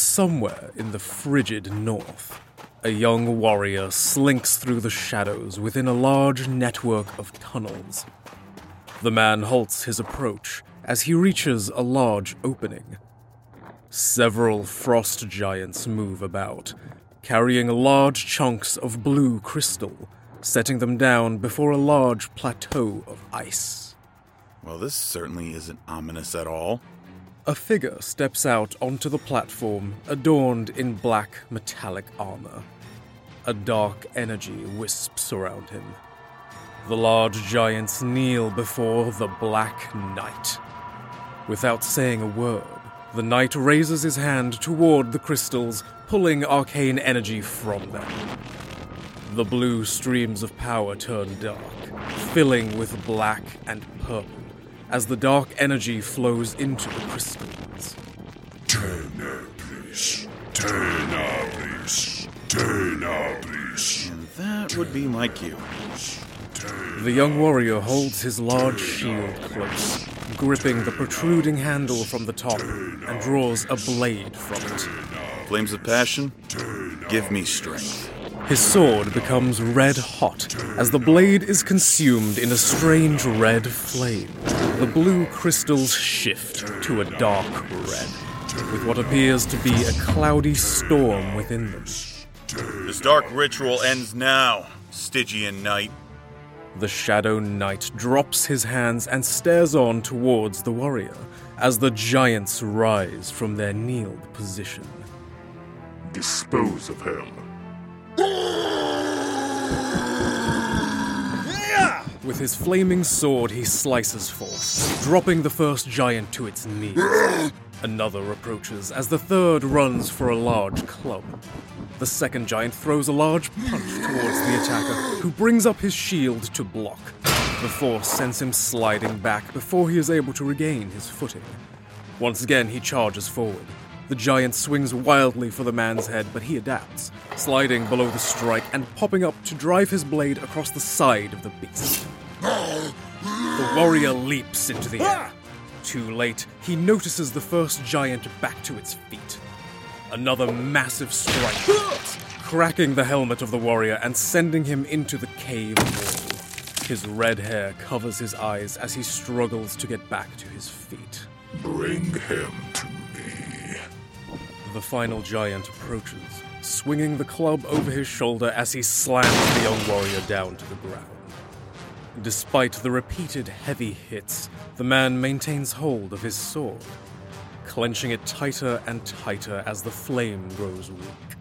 Somewhere in the frigid north, a young warrior slinks through the shadows within a large network of tunnels. The man halts his approach as he reaches a large opening. Several frost giants move about, carrying large chunks of blue crystal, setting them down before a large plateau of ice. Well, this certainly isn't ominous at all. A figure steps out onto the platform, adorned in black metallic armor. A dark energy wisps around him. The large giants kneel before the Black Knight. Without saying a word, the knight raises his hand toward the crystals, pulling arcane energy from them. The blue streams of power turn dark, filling with black and purple as the dark energy flows into the crystals. Turner, please. Turner, please. Turner, please. And that would be my cue. The young warrior holds his large shield close, gripping the protruding handle from the top, and draws a blade from it. Flames of passion, give me strength. His sword becomes red hot as the blade is consumed in a strange red flame. The blue crystals shift to a dark red, with what appears to be a cloudy storm within them. This dark ritual ends now, Stygian Knight. The Shadow Knight drops his hands and stares on towards the warrior as the giants rise from their kneeled position. Dispose of him. With his flaming sword, he slices forth, dropping the first giant to its knees. Another approaches as the third runs for a large club. The second giant throws a large punch towards the attacker, who brings up his shield to block. The force sends him sliding back before he is able to regain his footing. Once again, he charges forward. The giant swings wildly for the man's head, but he adapts, sliding below the strike and popping up to drive his blade across the side of the beast. The warrior leaps into the air. Too late, he notices the first giant back to its feet. Another massive strike, cracking the helmet of the warrior and sending him into the cave wall. His red hair covers his eyes as he struggles to get back to his feet. Bring him. The final giant approaches, swinging the club over his shoulder as he slams the young warrior down to the ground. Despite the repeated heavy hits, the man maintains hold of his sword, clenching it tighter and tighter as the flame grows weak.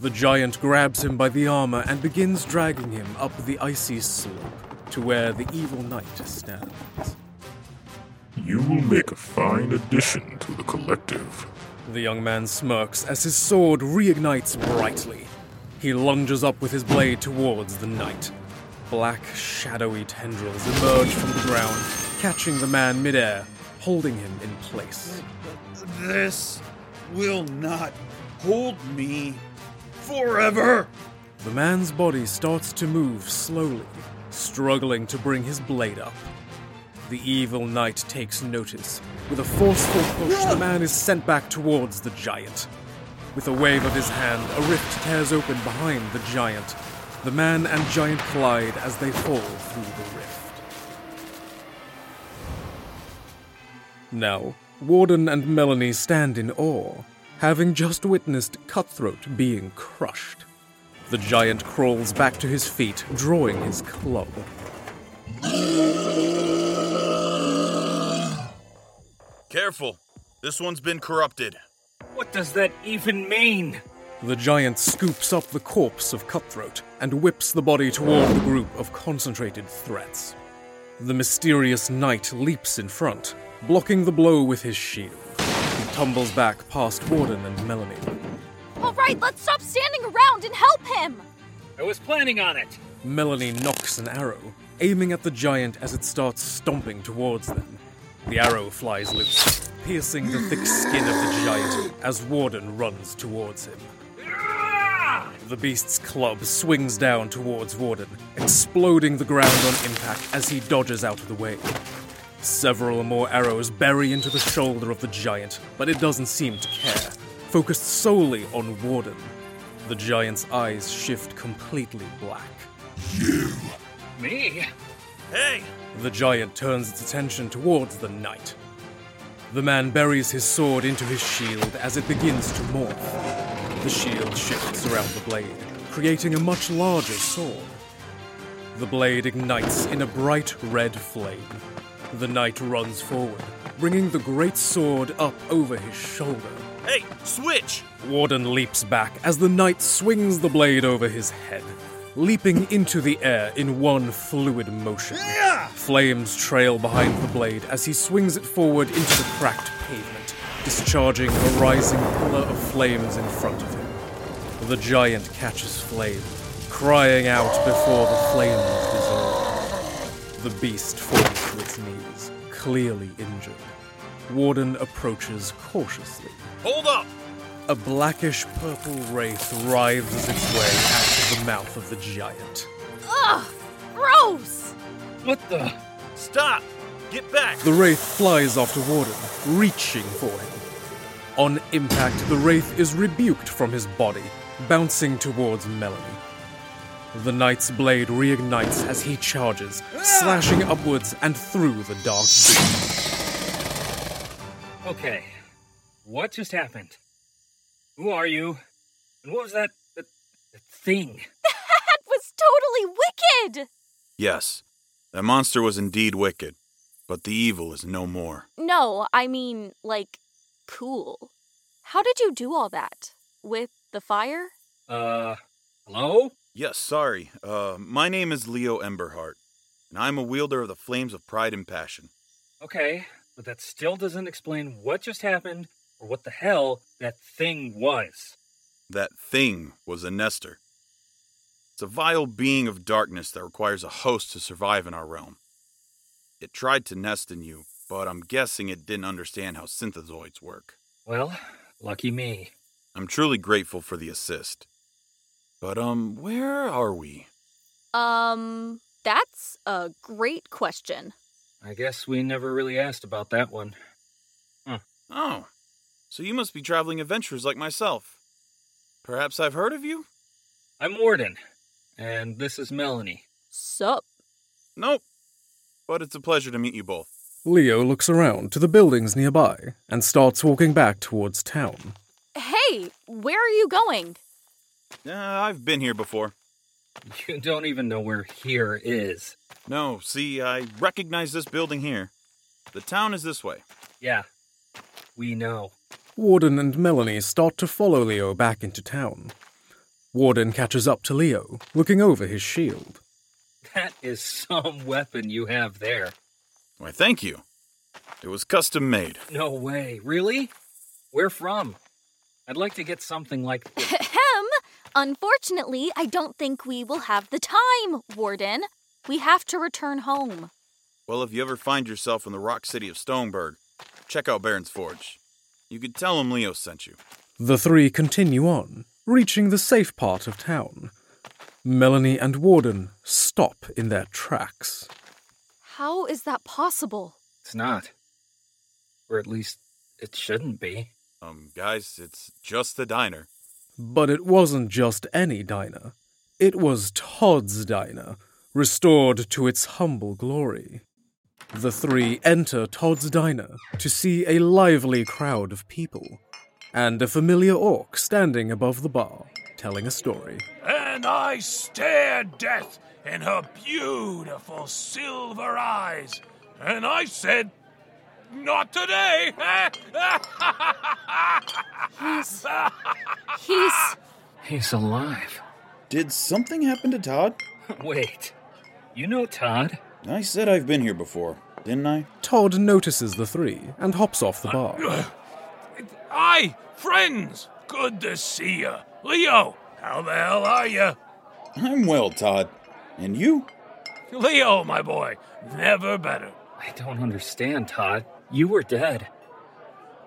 The giant grabs him by the armor and begins dragging him up the icy slope to where the evil knight stands. You will make a fine addition to the collective. The young man smirks as his sword reignites brightly. He lunges up with his blade towards the knight. Black, shadowy tendrils emerge from the ground, catching the man midair, holding him in place. This will not hold me forever. The man's body starts to move slowly, struggling to bring his blade up. The evil knight takes notice. With a forceful push, the man is sent back towards the giant. With a wave of his hand, a rift tears open behind the giant. The man and giant collide as they fall through the rift. Now, Warden and Melanie stand in awe, having just witnessed Cutthroat being crushed. The giant crawls back to his feet, drawing his club. Careful, this one's been corrupted. What does that even mean? The giant scoops up the corpse of Cutthroat and whips the body toward the group of concentrated threats. The mysterious knight leaps in front, blocking the blow with his shield. He tumbles back past Warden and Melanie. All right, let's stop standing around and help him. I was planning on it. Melanie nocks an arrow, aiming at the giant as it starts stomping towards them. The arrow flies loose, piercing the thick skin of the giant as Warden runs towards him. The beast's club swings down towards Warden, exploding the ground on impact as he dodges out of the way. Several more arrows bury into the shoulder of the giant, but it doesn't seem to care. focused solely on Warden. The giant's eyes shift completely black. You! Me? Hey! The giant turns its attention towards the knight. The man buries his sword into his shield as it begins to morph. The shield shifts around the blade, creating a much larger sword. The blade ignites in a bright red flame. The knight runs forward, bringing the great sword up over his shoulder. Hey, switch! Warden leaps back as the knight swings the blade over his head, leaping into the air in one fluid motion. Flames trail behind the blade as he swings it forward into the cracked pavement, discharging a rising pillar of flames in front of him. The giant catches flame, crying out before the flames dissolve. The beast falls to its knees, clearly injured. Warden approaches cautiously. Hold up! A blackish purple wraith writhes its way out of the mouth of the giant. Ugh! Gross! What the? Stop! Get back! The wraith flies after Warden, reaching for him. On impact, the wraith is rebuked from his body, bouncing towards Melanie. The knight's blade reignites as he charges, ah! slashing upwards and through the dark beast. Okay. What just happened? Who are you? And what was that, that, that thing? That was totally wicked! Yes, that monster was indeed wicked, but the evil is no more. No, I mean, like, cool. How did you do all that? With the fire? Uh, hello? Yes, sorry. Uh, my name is Leo Emberheart, and I'm a wielder of the flames of pride and passion. Okay, but that still doesn't explain what just happened or what the hell that thing was. That thing was a Nestor. It's a vile being of darkness that requires a host to survive in our realm. It tried to nest in you, but I'm guessing it didn't understand how synthezoids work. Well, lucky me. I'm truly grateful for the assist. But, um, where are we? Um, that's a great question. I guess we never really asked about that one. Oh, so you must be traveling adventurers like myself. Perhaps I've heard of you? I'm Warden, and this is Melanie. Sup? Nope. But it's a pleasure to meet you both. Leo looks around to the buildings nearby and starts walking back towards town. Hey, where are you going? Uh, I've been here before. You don't even know where here is. No, see, I recognize this building here. The town is this way. Yeah, we know. Warden and Melanie start to follow Leo back into town. Warden catches up to Leo, looking over his shield. That is some weapon you have there. Why, thank you. It was custom made. No way. Really? Where from? I'd like to get something like. Ahem. Unfortunately, I don't think we will have the time, Warden. We have to return home. Well, if you ever find yourself in the rock city of Stoneburg, check out Baron's Forge. You could tell him Leo sent you. The three continue on, reaching the safe part of town. Melanie and Warden stop in their tracks. How is that possible? It's not. Or at least, it shouldn't be. Um, guys, it's just the diner. But it wasn't just any diner. It was Todd's diner, restored to its humble glory. The three enter Todd's diner to see a lively crowd of people, and a familiar orc standing above the bar, telling a story. And I stared death in her beautiful silver eyes, and I said, Not today! He's. He's. He's alive. Did something happen to Todd? Wait. You know Todd? I said I've been here before, didn't I? Todd notices the three and hops off the bar. Aye, friends! Good to see you. Leo, how the hell are you? I'm well, Todd. And you? Leo, my boy, never better. I don't understand, Todd. You were dead.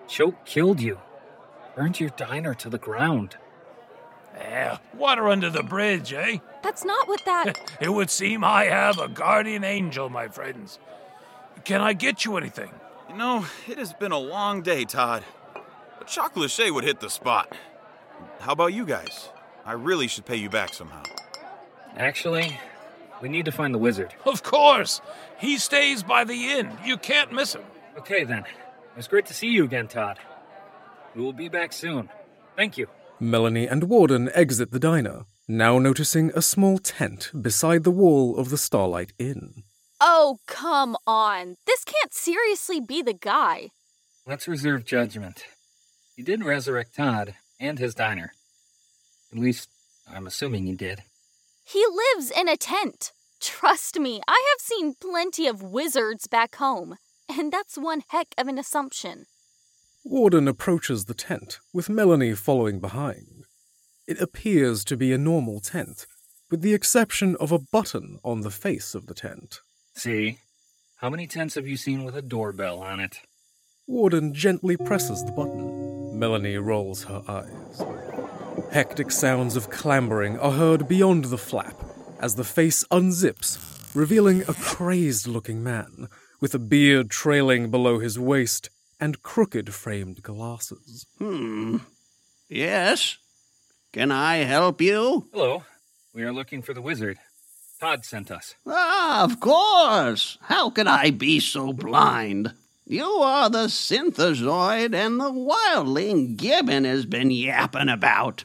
Choke killed you. Burned your diner to the ground. Yeah, water under the bridge, eh? That's not what that. It would seem I have a guardian angel, my friends. Can I get you anything? You know, it has been a long day, Todd. A chocolate shea would hit the spot. How about you guys? I really should pay you back somehow. Actually, we need to find the wizard. Of course. He stays by the inn. You can't miss him. Okay, then. It was great to see you again, Todd. We will be back soon. Thank you. Melanie and Warden exit the diner, now noticing a small tent beside the wall of the Starlight Inn. Oh, come on. This can't seriously be the guy. Let's reserve judgment. He did resurrect Todd and his diner. At least, I'm assuming he did. He lives in a tent. Trust me, I have seen plenty of wizards back home, and that's one heck of an assumption. Warden approaches the tent, with Melanie following behind. It appears to be a normal tent, with the exception of a button on the face of the tent. See? How many tents have you seen with a doorbell on it? Warden gently presses the button. Melanie rolls her eyes. Hectic sounds of clambering are heard beyond the flap as the face unzips, revealing a crazed looking man with a beard trailing below his waist and crooked framed glasses. Hmm. Yes? Can I help you? Hello. We are looking for the wizard. Todd sent us. Ah, of course. How could I be so blind? You are the synthezoid and the wildling Gibbon has been yapping about.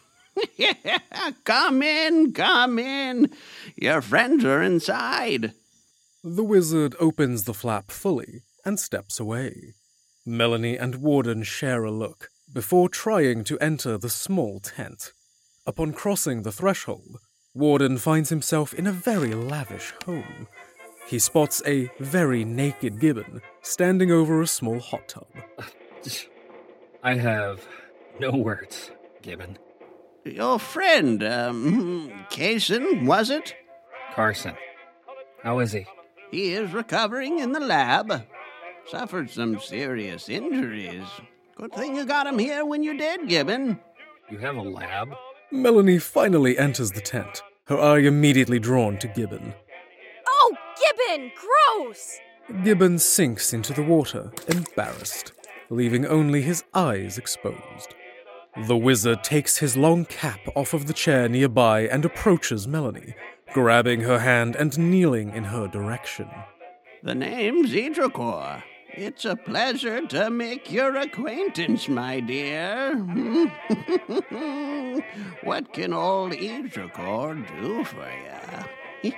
come in, come in. Your friends are inside. The wizard opens the flap fully and steps away. Melanie and Warden share a look before trying to enter the small tent. Upon crossing the threshold, Warden finds himself in a very lavish home. He spots a very naked Gibbon standing over a small hot tub. I have no words, Gibbon. Your friend, um, Kaysen, was it? Carson. How is he? He is recovering in the lab. Suffered some serious injuries. Good thing you got him here when you did, Gibbon. You have a lab? Melanie finally enters the tent, her eye immediately drawn to Gibbon. Oh, Gibbon! Gross! Gibbon sinks into the water, embarrassed, leaving only his eyes exposed. The wizard takes his long cap off of the chair nearby and approaches Melanie, grabbing her hand and kneeling in her direction. The name's Idrakor. It's a pleasure to make your acquaintance, my dear. what can old Idrakor do for you?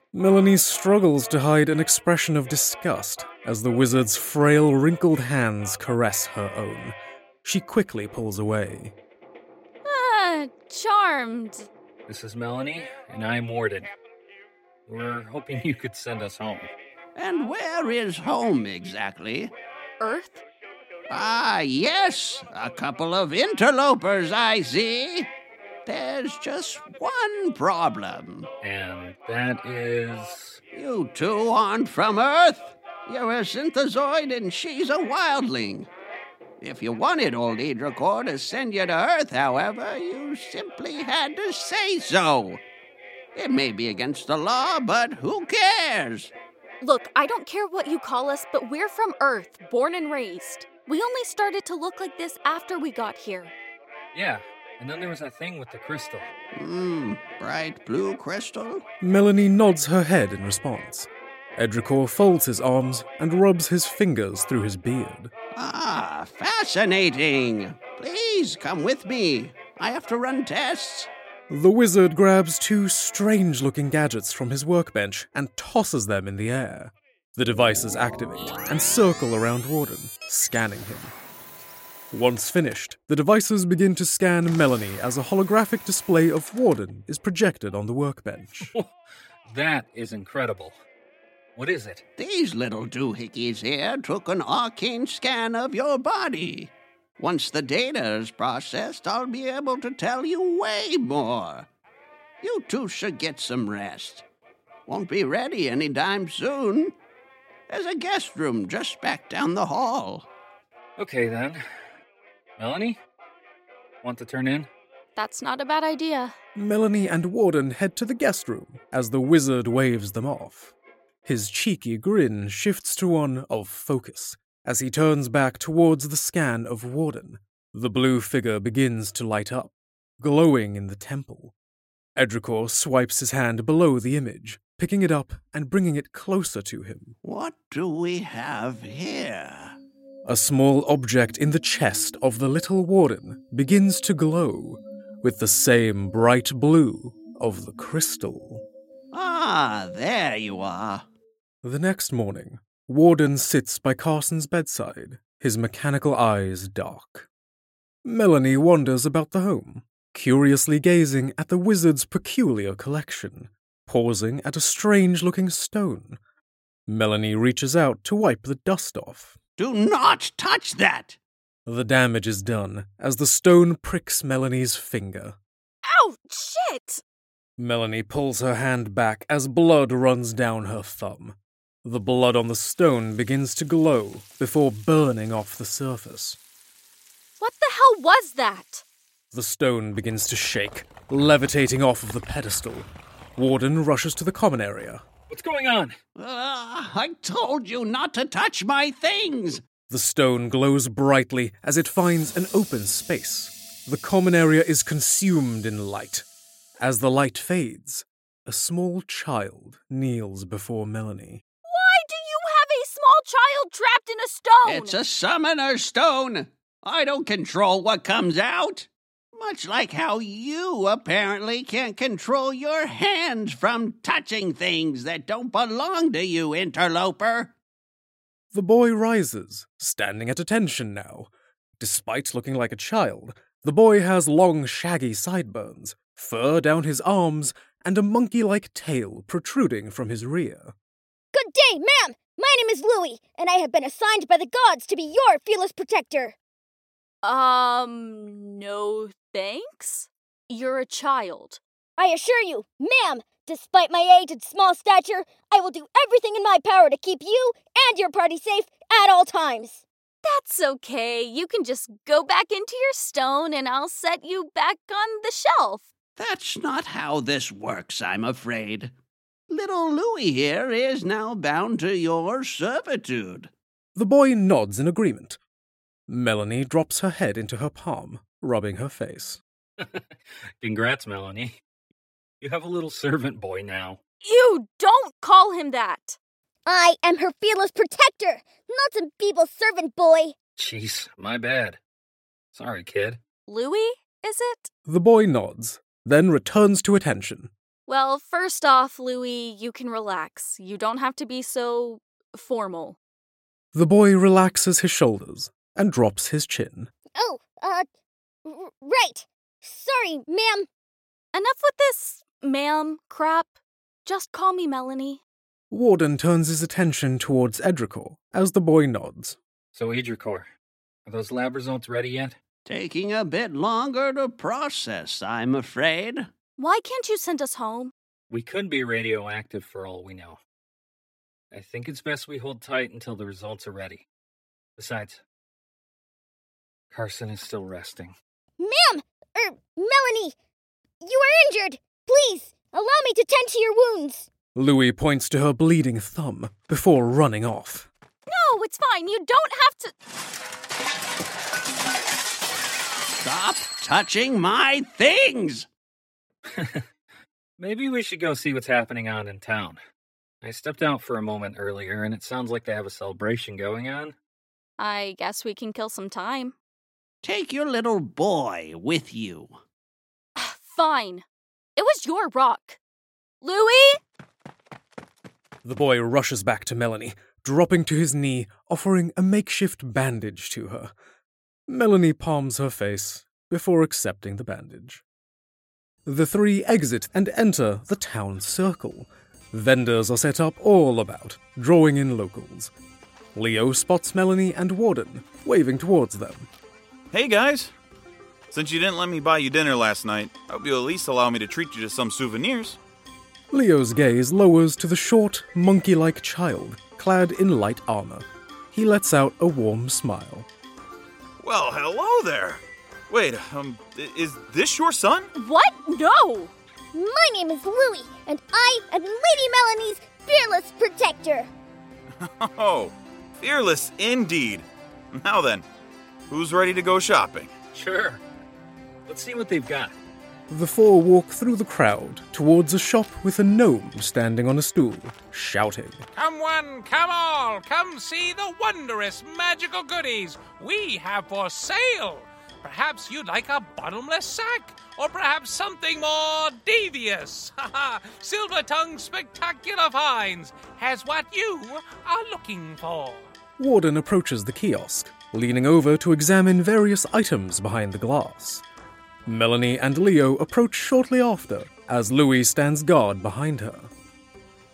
Melanie struggles to hide an expression of disgust as the wizard's frail, wrinkled hands caress her own. She quickly pulls away. Ah, charmed. This is Melanie, and I'm Warden. We're hoping you could send us home. And where is home exactly? Earth? Ah, yes, a couple of interlopers, I see. There's just one problem. And that is. You two aren't from Earth. You're a synthezoid and she's a wildling. If you wanted old Idrakor to send you to Earth, however, you simply had to say so. It may be against the law, but who cares? Look, I don't care what you call us, but we're from Earth, born and raised. We only started to look like this after we got here. Yeah, and then there was that thing with the crystal. Hmm, bright blue crystal? Melanie nods her head in response. Edricor folds his arms and rubs his fingers through his beard. Ah, fascinating. Please come with me. I have to run tests. The wizard grabs two strange looking gadgets from his workbench and tosses them in the air. The devices activate and circle around Warden, scanning him. Once finished, the devices begin to scan Melanie as a holographic display of Warden is projected on the workbench. That is incredible. What is it? These little doohickeys here took an arcane scan of your body. Once the data is processed, I'll be able to tell you way more. You two should get some rest. Won't be ready any time soon. There's a guest room just back down the hall. Okay then. Melanie? Want to turn in? That's not a bad idea. Melanie and Warden head to the guest room as the wizard waves them off. His cheeky grin shifts to one of focus As he turns back towards the scan of Warden, the blue figure begins to light up, glowing in the temple. Edricor swipes his hand below the image, picking it up and bringing it closer to him. What do we have here? A small object in the chest of the little warden begins to glow with the same bright blue of the crystal. Ah, there you are. The next morning, Warden sits by Carson's bedside, his mechanical eyes dark. Melanie wanders about the home, curiously gazing at the wizard's peculiar collection, pausing at a strange looking stone. Melanie reaches out to wipe the dust off. Do not touch that! The damage is done as the stone pricks Melanie's finger. Ow! Shit! Melanie pulls her hand back as blood runs down her thumb. The blood on the stone begins to glow before burning off the surface. What the hell was that? The stone begins to shake, levitating off of the pedestal. Warden rushes to the common area. What's going on? Ah, I told you not to touch my things! The stone glows brightly as it finds an open space. The common area is consumed in light. As the light fades, a small child kneels before Melanie. Why do you have a small child trapped in a stone? It's a summoner stone! I don't control what comes out! Much like how you apparently can't control your hands from touching things that don't belong to you, interloper! The boy rises, standing at attention now. Despite looking like a child, the boy has long, shaggy sideburns, fur down his arms, and a monkey like tail protruding from his rear. Good day, ma'am! My name is Louis, and I have been assigned by the gods to be your fearless protector. Um, no thanks? You're a child. I assure you, ma'am, despite my age and small stature, I will do everything in my power to keep you and your party safe at all times. That's okay. You can just go back into your stone and I'll set you back on the shelf. That's not how this works, I'm afraid. Little Louis here is now bound to your servitude. The boy nods in agreement. Melanie drops her head into her palm, rubbing her face. Congrats, Melanie. You have a little servant boy now. You don't call him that. I am her fearless protector, not some feeble servant boy. Jeez, my bad. Sorry, kid. Louis, is it? The boy nods, then returns to attention. Well, first off, Louis, you can relax. You don't have to be so formal. The boy relaxes his shoulders and drops his chin. Oh, uh, r- right. Sorry, ma'am. Enough with this, ma'am, crap. Just call me Melanie. Warden turns his attention towards Edricor as the boy nods. So, Edricor, are those lab results ready yet? Taking a bit longer to process, I'm afraid. Why can't you send us home? We could be radioactive for all we know. I think it's best we hold tight until the results are ready. Besides, Carson is still resting. Ma'am! Er, Melanie! You are injured! Please, allow me to tend to your wounds! Louis points to her bleeding thumb before running off. No, it's fine. You don't have to. Stop touching my things! Maybe we should go see what's happening on in town. I stepped out for a moment earlier, and it sounds like they have a celebration going on. I guess we can kill some time. Take your little boy with you. Ah, fine. It was your rock. Louis? The boy rushes back to Melanie, dropping to his knee, offering a makeshift bandage to her. Melanie palms her face before accepting the bandage. The three exit and enter the town circle. Vendors are set up all about, drawing in locals. Leo spots Melanie and Warden, waving towards them. Hey guys! Since you didn't let me buy you dinner last night, I hope you'll at least allow me to treat you to some souvenirs. Leo's gaze lowers to the short, monkey like child, clad in light armor. He lets out a warm smile. Well, hello there! Wait, um, is this your son? What? No! My name is Louis, and I am Lady Melanie's fearless protector. Oh, Fearless indeed. Now then, who's ready to go shopping? Sure. Let's see what they've got. The four walk through the crowd towards a shop with a gnome standing on a stool, shouting. Come one, come all, come see the wondrous magical goodies we have for sale. Perhaps you'd like a bottomless sack, or perhaps something more devious. Silver Tongue Spectacular Finds has what you are looking for. Warden approaches the kiosk, leaning over to examine various items behind the glass. Melanie and Leo approach shortly after, as Louis stands guard behind her.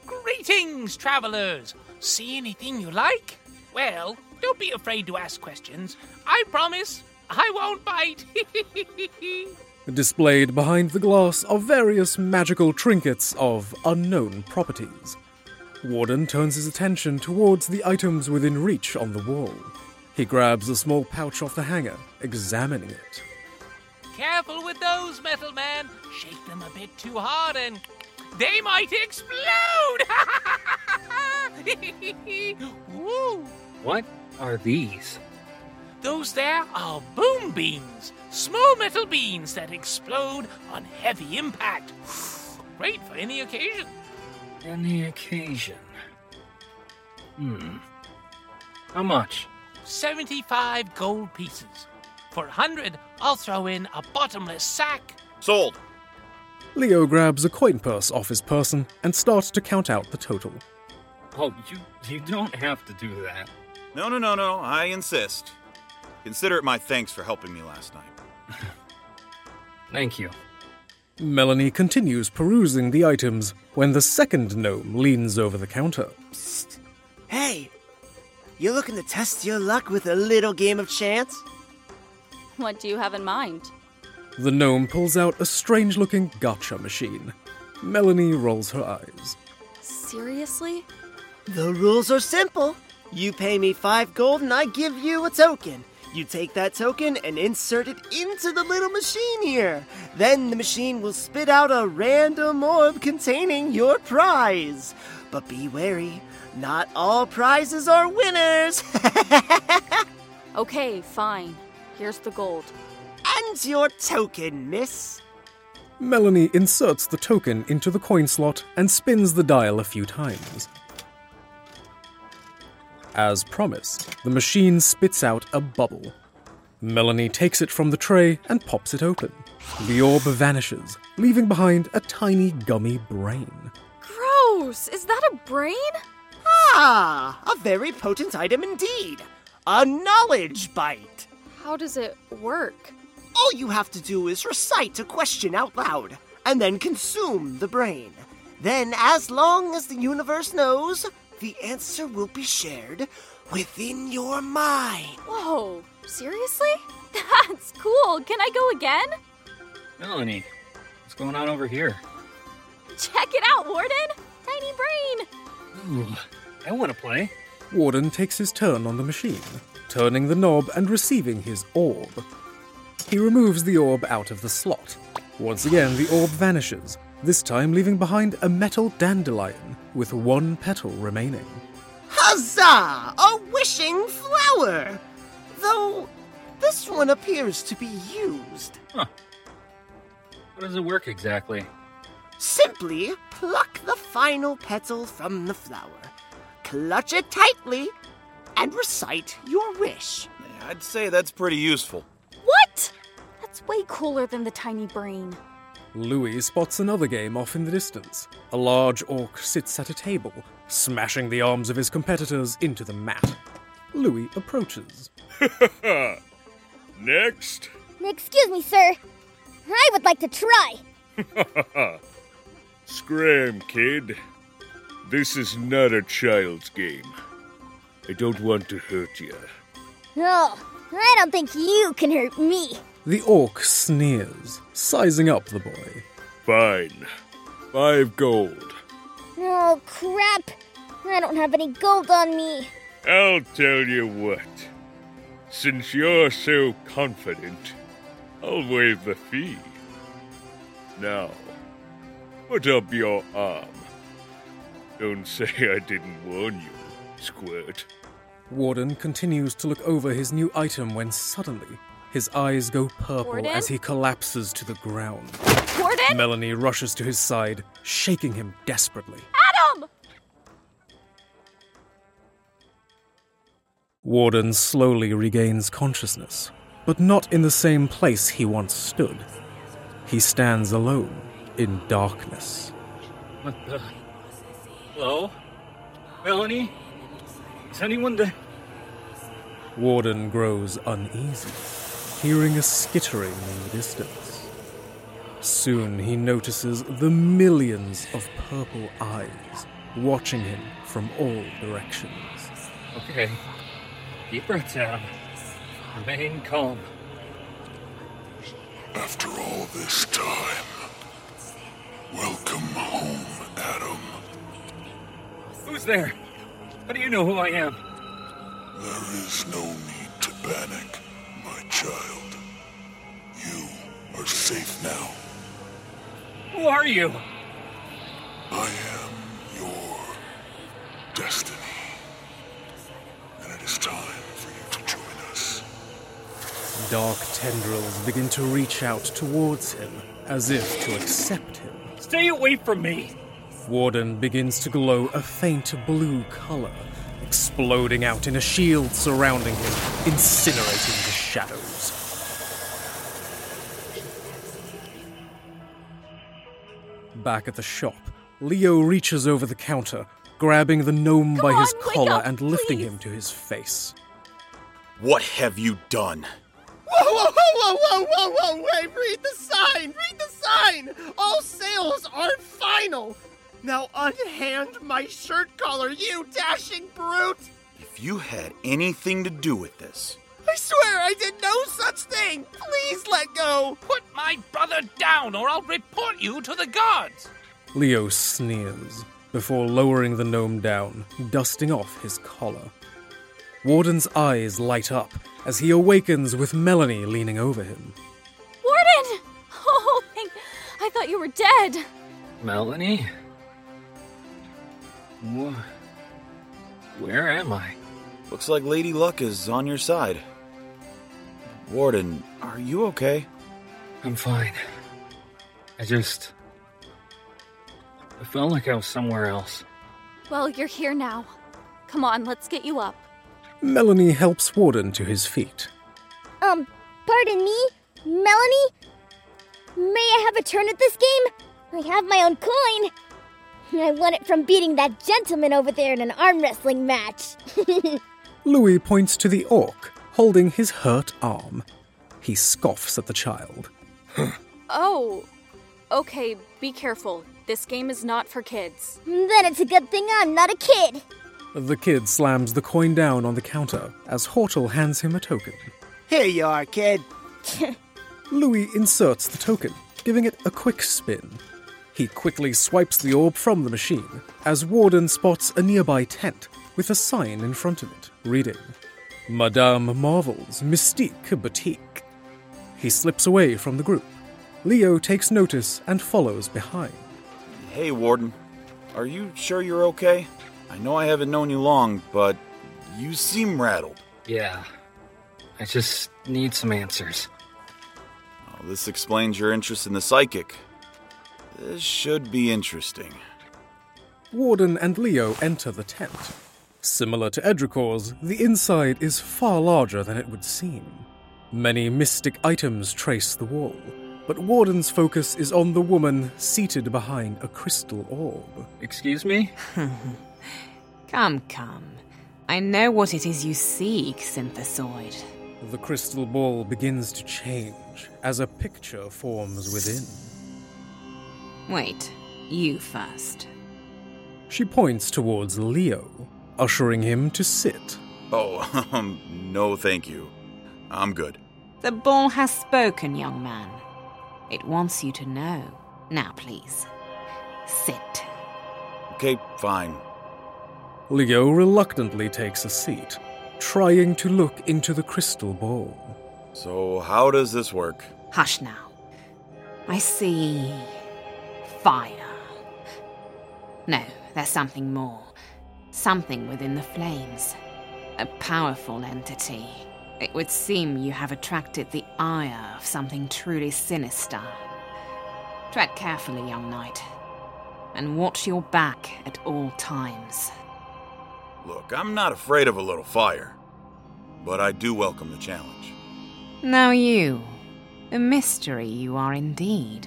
Greetings, travelers. See anything you like? Well, don't be afraid to ask questions. I promise I won't bite. Displayed behind the glass are various magical trinkets of unknown properties. Warden turns his attention towards the items within reach on the wall. He grabs a small pouch off the hanger, examining it. Careful with those, Metal Man. Shake them a bit too hard and they might explode. Woo. What are these? Those there are boom beans, small metal beans that explode on heavy impact. Great for any occasion. Any occasion. Hmm. How much? 75 gold pieces. For a hundred, I'll throw in a bottomless sack. Sold. Leo grabs a coin purse off his person and starts to count out the total. Oh, you you don't have to do that. No, no, no, no. I insist. Consider it my thanks for helping me last night. Thank you. Melanie continues perusing the items when the second gnome leans over the counter. Psst. Hey, you're looking to test your luck with a little game of chance? What do you have in mind? The gnome pulls out a strange looking gacha machine. Melanie rolls her eyes. Seriously? The rules are simple. You pay me five gold and I give you a token. You take that token and insert it into the little machine here. Then the machine will spit out a random orb containing your prize. But be wary, not all prizes are winners. Okay, fine. Here's the gold. and your token, miss. Melanie inserts the token into the coin slot and spins the dial a few times. As promised, the machine spits out a bubble. Melanie takes it from the tray and pops it open. The orb vanishes, leaving behind a tiny gummy brain. Gross! Is that a brain? Ah, a very potent item indeed. A knowledge bite. How does it work? All you have to do is recite a question out loud and then consume the brain. Then, as long as the universe knows, the answer will be shared within your mind. Whoa, seriously? That's cool. Can I go again? Melanie, what's going on over here? Check it out, Warden! Tiny brain! Ooh, I want to play. Warden takes his turn on the machine, turning the knob and receiving his orb. He removes the orb out of the slot. Once again, the orb vanishes, this time leaving behind a metal dandelion with one petal remaining. Huzzah! A wishing flower! Though, this one appears to be used. Huh. How does it work exactly? Simply pluck the final petal from the flower, clutch it tightly, and recite your wish. I'd say that's pretty useful. What? That's way cooler than the tiny brain. Louis spots another game off in the distance. A large orc sits at a table, smashing the arms of his competitors into the mat. Louis approaches. Next. Excuse me, sir. I would like to try. Scram, kid. This is not a child's game. I don't want to hurt you. Oh, I don't think you can hurt me. The orc sneers, sizing up the boy. Fine. Five gold. Oh, crap. I don't have any gold on me. I'll tell you what. Since you're so confident, I'll waive the fee. Now, put up your arm. Don't say I didn't warn you, Squirt. Warden continues to look over his new item when suddenly his eyes go purple Warden? as he collapses to the ground. Warden? Melanie rushes to his side, shaking him desperately. Adam! Warden slowly regains consciousness, but not in the same place he once stood. He stands alone in darkness. What the? Hello? Melanie? Is anyone there? Warden grows uneasy, hearing a skittering in the distance. Soon he notices the millions of purple eyes watching him from all directions. Okay. Deep breath down. Remain calm. After all this time, welcome home, Adam. Who's there? How do you know who I am? There is no need to panic, my child. You are safe now. Who are you? I am your destiny. And it is time for you to join us. Dark tendrils begin to reach out towards him, as if to accept him. Stay away from me! Warden begins to glow a faint blue color, exploding out in a shield surrounding him, incinerating the shadows. Back at the shop, Leo reaches over the counter, grabbing the gnome by his on, wake collar up, and lifting please. him to his face. What have you done? Whoa, whoa, whoa, whoa, whoa, whoa, wait, read the sign, read the sign! All sales are final! Now unhand my shirt collar, you dashing brute! If you had anything to do with this, I swear I did no such thing! Please let go! Put my brother down, or I'll report you to the guards. Leo sneers before lowering the gnome down, dusting off his collar. Warden's eyes light up as he awakens with Melanie leaning over him. Warden! Oh, thank. I thought you were dead. Melanie? Wha- Where am I? looks like Lady Luck is on your side. Warden, are you okay? I'm fine. I just. I felt like I was somewhere else. Well, you're here now. Come on, let's get you up. Melanie helps Warden to his feet. Um, pardon me, Melanie? May I have a turn at this game? I have my own coin. I won it from beating that gentleman over there in an arm wrestling match. Louis points to the orc, holding his hurt arm. He scoffs at the child. Oh, okay, be careful. This game is not for kids. then it's a good thing I'm not a kid. The kid slams the coin down on the counter as Hortel hands him a token. Here you are, kid. Louis inserts the token, giving it a quick spin. He quickly swipes the orb from the machine as Warden spots a nearby tent with a sign in front of it reading Madame Marvel's Mystique Boutique. He slips away from the group. Leo takes notice and follows behind. Hey, Warden. Are you sure you're okay? I know I haven't known you long, but you seem rattled. Yeah. I just need some answers. Oh, this explains your interest in the psychic. This should be interesting. Warden and Leo enter the tent. Similar to Edricor's, the inside is far larger than it would seem. Many mystic items trace the wall, but Warden's focus is on the woman seated behind a crystal orb. Excuse me? Come, come. I know what it is you seek, Synthesoid. The crystal ball begins to change as a picture forms within. Wait, you first. She points towards Leo, ushering him to sit. Oh, um, no thank you. I'm good. The ball has spoken, young man. It wants you to know. Now, please, sit. Okay, fine. Leo reluctantly takes a seat, trying to look into the crystal ball. So, how does this work? Hush now. I see. Fire. No, there's something more. Something within the flames. A powerful entity. It would seem you have attracted the ire of something truly sinister. Tread carefully, young knight, and watch your back at all times. Look, I'm not afraid of a little fire, but I do welcome the challenge. Now, you, a mystery you are indeed.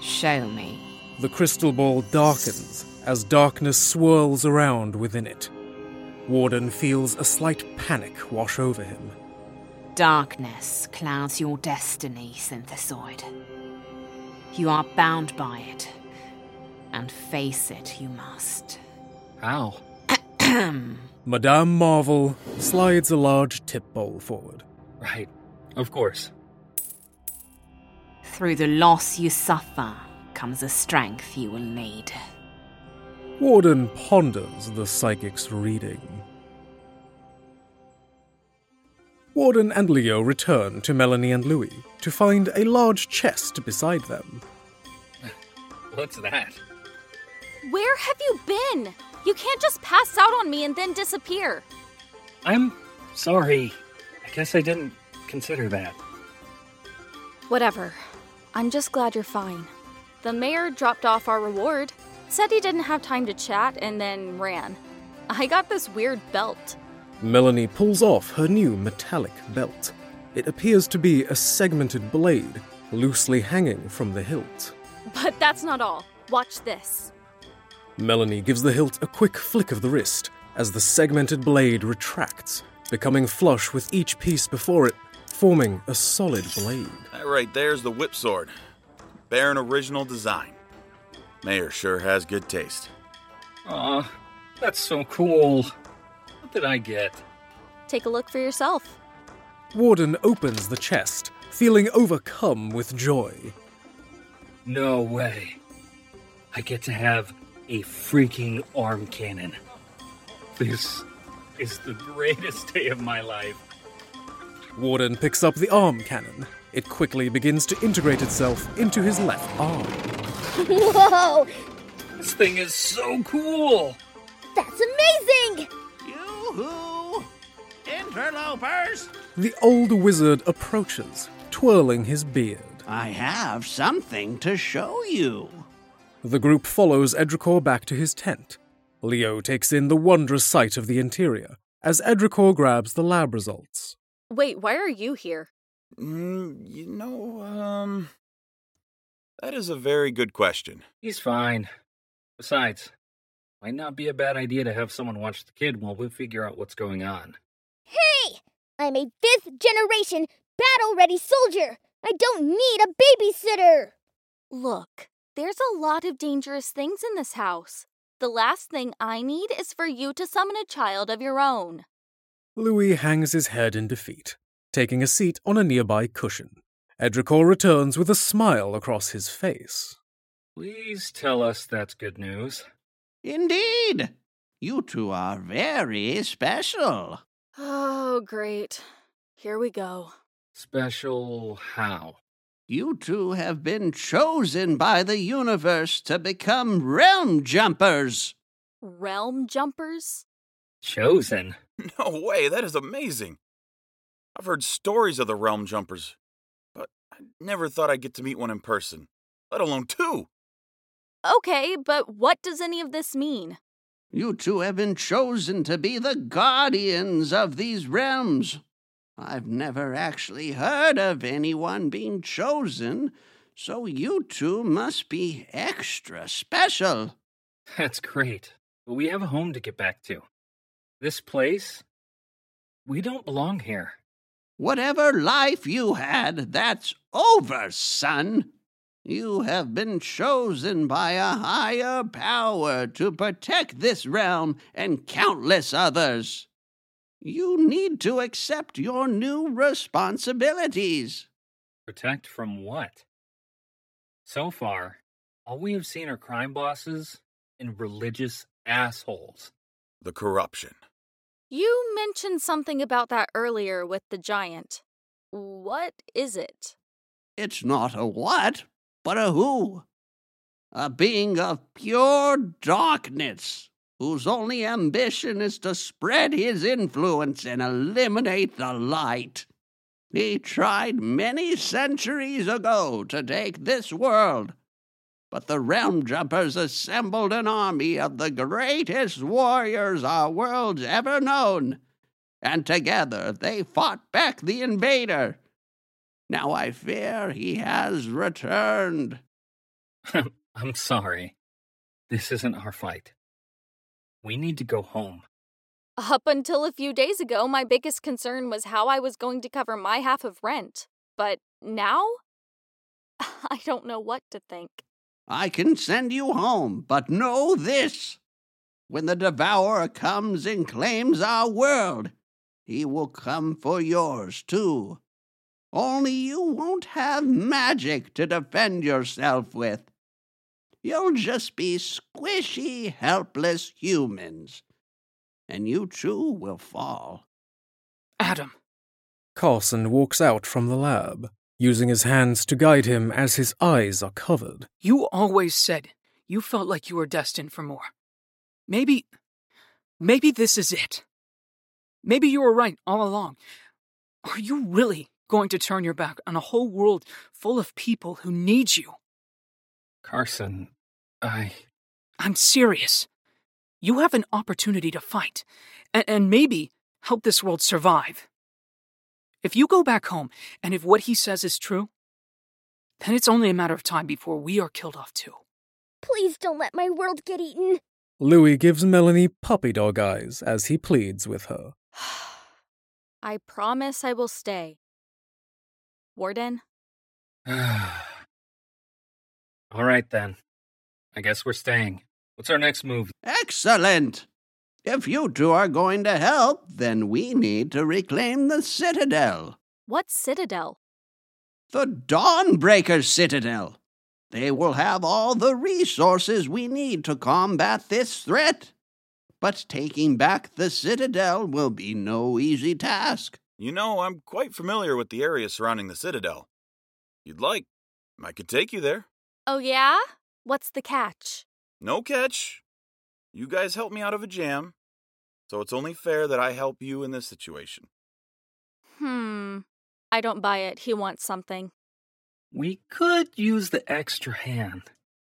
Show me. The crystal ball darkens as darkness swirls around within it. Warden feels a slight panic wash over him. Darkness clouds your destiny, Synthesoid. You are bound by it, and face it you must. How? Madame Marvel slides a large tip bowl forward. Right. Of course. Through the loss you suffer comes the strength you will need. Warden ponders the psychic's reading. Warden and Leo return to Melanie and Louis to find a large chest beside them. What's that? Where have you been? You can't just pass out on me and then disappear. I'm sorry. I guess I didn't consider that. Whatever. I'm just glad you're fine. The mayor dropped off our reward, said he didn't have time to chat, and then ran. I got this weird belt. Melanie pulls off her new metallic belt. It appears to be a segmented blade, loosely hanging from the hilt. But that's not all. Watch this. Melanie gives the hilt a quick flick of the wrist as the segmented blade retracts, becoming flush with each piece before it, forming a solid blade. That right there's the whip sword. Baron original design. Mayor sure has good taste. Aw, that's so cool. What did I get? Take a look for yourself. Warden opens the chest, feeling overcome with joy. No way. I get to have a freaking arm cannon. This is the greatest day of my life. Warden picks up the arm cannon. It quickly begins to integrate itself into his left arm. Whoa! This thing is so cool! That's amazing! Yoo-hoo! Interlopers! The old wizard approaches, twirling his beard. I have something to show you. The group follows Edricor back to his tent. Leo takes in the wondrous sight of the interior as Edricor grabs the lab results. Wait, why are you here? Mm, you know, um. That is a very good question. He's fine. Besides, might not be a bad idea to have someone watch the kid while we figure out what's going on. Hey! I'm a fifth generation battle ready soldier! I don't need a babysitter! Look, there's a lot of dangerous things in this house. The last thing I need is for you to summon a child of your own. Louis hangs his head in defeat, taking a seat on a nearby cushion. Edricor returns with a smile across his face. Please tell us that's good news. Indeed. You two are very special. Oh, great. Here we go. Special how? You two have been chosen by the universe to become realm jumpers. Realm jumpers? Chosen? No way, that is amazing. I've heard stories of the realm jumpers, but I never thought I'd get to meet one in person, let alone two. Okay, but what does any of this mean? You two have been chosen to be the guardians of these realms. I've never actually heard of anyone being chosen, so you two must be extra special. That's great, but we have a home to get back to. This place, we don't belong here. Whatever life you had, that's over, son. You have been chosen by a higher power to protect this realm and countless others. You need to accept your new responsibilities. Protect from what? So far, all we have seen are crime bosses and religious assholes. The corruption. You mentioned something about that earlier with the giant. What is it? It's not a what, but a who. A being of pure darkness. whose only ambition is to spread his influence and eliminate the light. He tried many centuries ago to take this world, but the Realm Jumpers assembled an army of the greatest warriors our world's ever known, and together they fought back the invader. Now I fear he has returned. I'm sorry. This isn't our fight. We need to go home. Up until a few days ago, my biggest concern was how I was going to cover my half of rent. But now? I don't know what to think. I can send you home, but know this. When the Devourer comes and claims our world, he will come for yours too. Only you won't have magic to defend yourself with. You'll just be squishy, helpless humans. And you too will fall. Adam. Carson walks out from the lab, using his hands to guide him as his eyes are covered. You always said you felt like you were destined for more. Maybe. Maybe this is it. Maybe you were right all along. Are you really going to turn your back on a whole world full of people who need you? Carson, I. I'm serious. You have an opportunity to fight, and, and maybe help this world survive. If you go back home, and if what he says is true, then it's only a matter of time before we are killed off too. Please don't let my world get eaten. Louis gives Melanie puppy dog eyes as he pleads with her. I promise I will stay. Warden? All right then. I guess we're staying. What's our next move? Excellent! If you two are going to help, then we need to reclaim the Citadel. What citadel? The Dawnbreaker Citadel. They will have all the resources we need to combat this threat. But taking back the Citadel will be no easy task. You know, I'm quite familiar with the area surrounding the Citadel. You'd like, I could take you there. Oh, yeah? What's the catch? No catch. You guys help me out of a jam, so it's only fair that I help you in this situation. Hmm. I don't buy it. He wants something. We could use the extra hand.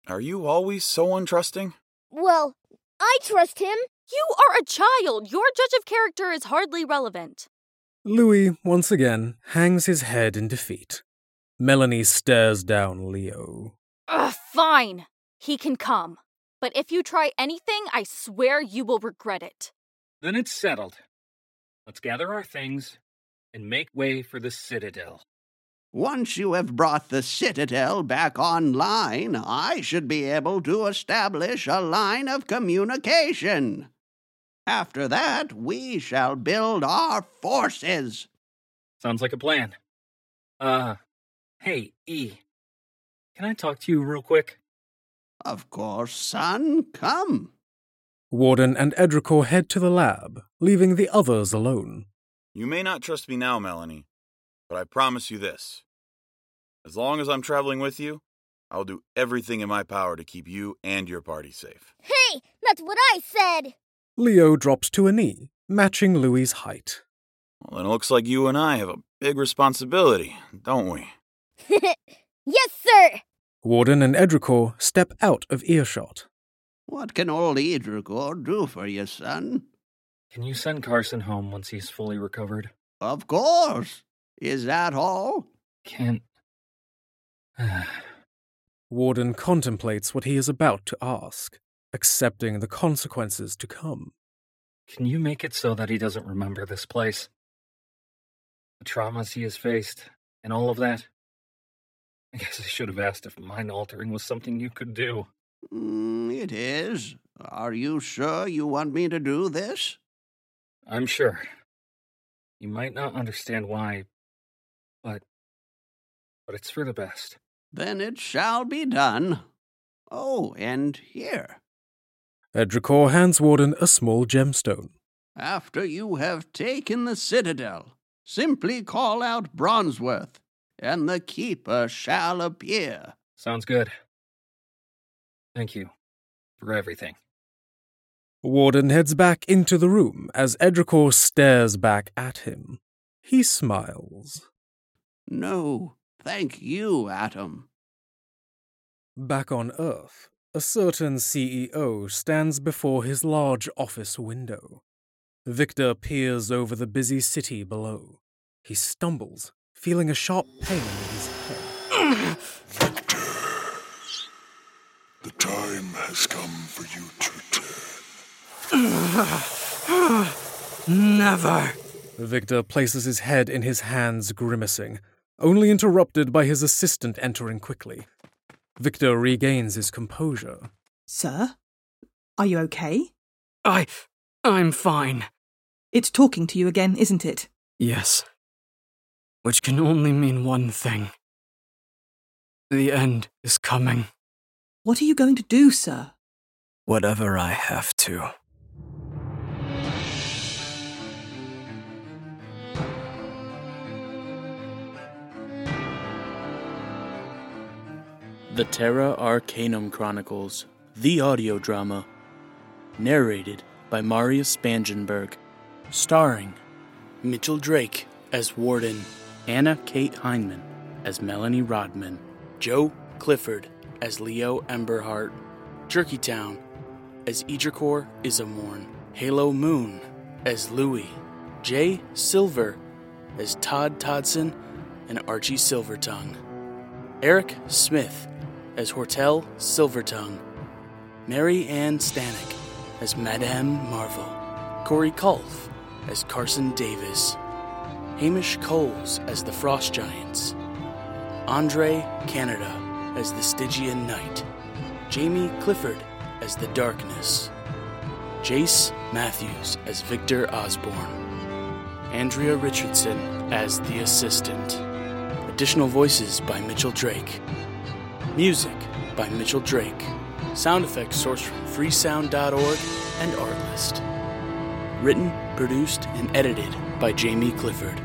Are you always so untrusting? Well, I trust him. You are a child. Your judge of character is hardly relevant. Louis, once again, hangs his head in defeat. Melanie stares down Leo. Ugh, fine. He can come. But if you try anything, I swear you will regret it. Then it's settled. Let's gather our things and make way for the Citadel. Once you have brought the Citadel back online, I should be able to establish a line of communication. After that, we shall build our forces. Sounds like a plan. Uh, hey, E. Can I talk to you real quick? Of course, son. Come. Warden and Edricor head to the lab, leaving the others alone. You may not trust me now, Melanie, but I promise you this. As long as I'm traveling with you, I'll do everything in my power to keep you and your party safe. Hey, that's what I said. Leo drops to a knee, matching Louis's height. Well, then it looks like you and I have a big responsibility, don't we? yes, sir. Warden and Edricor step out of earshot. What can old Edricor do for you, son? Can you send Carson home once he's fully recovered? Of course. Is that all? Can't. Warden contemplates what he is about to ask, accepting the consequences to come. Can you make it so that he doesn't remember this place? The traumas he has faced, and all of that? I guess I should have asked if mind altering was something you could do. Mm, it is. Are you sure you want me to do this? I'm sure. You might not understand why, but. but it's for the best. Then it shall be done. Oh, and here. Edricor hands Warden a small gemstone. After you have taken the citadel, simply call out Bronzeworth, and the Keeper shall appear. Sounds good. Thank you for everything. Warden heads back into the room as Edricor stares back at him. He smiles. No, thank you, Atom. Back on Earth, a certain CEO stands before his large office window. Victor peers over the busy city below. He stumbles, feeling a sharp pain in his head. The time has come for you to turn. Never. Victor places his head in his hands, grimacing, only interrupted by his assistant entering quickly. Victor regains his composure. Sir? Are you okay? I. I'm fine. It's talking to you again, isn't it? Yes. Which can only mean one thing. The end is coming. What are you going to do, sir? Whatever I have to. The Terra Arcanum Chronicles, the audio drama. Narrated by Marius Spangenberg. Starring Mitchell Drake as Warden, Anna Kate Hindman as Melanie Rodman, Joe Clifford as Leo Emberhart, Jerkytown as Edricor Isamorn, HaloMoon as Louie, Jay Silver as Todd Todson and Archie Silvertongue, Erik Smith as Hortel Silvertongue, Mary-Anne Stanek as Madame Marvel, Corey Colf as Carson Davis, Hamish Coles as the Frost Giants, Andre Canada as the Stygian Knight, Jamie Clifford as the Darkness, Jayce Matthews as Victor Osborne, Andrea Richardson as the Assistant. Additional voices by Mitchell Drake. Music by Mitchell Drake. Sound effects sourced from freesound.org and Artlist. Written, produced, and edited by Jamie Clifford.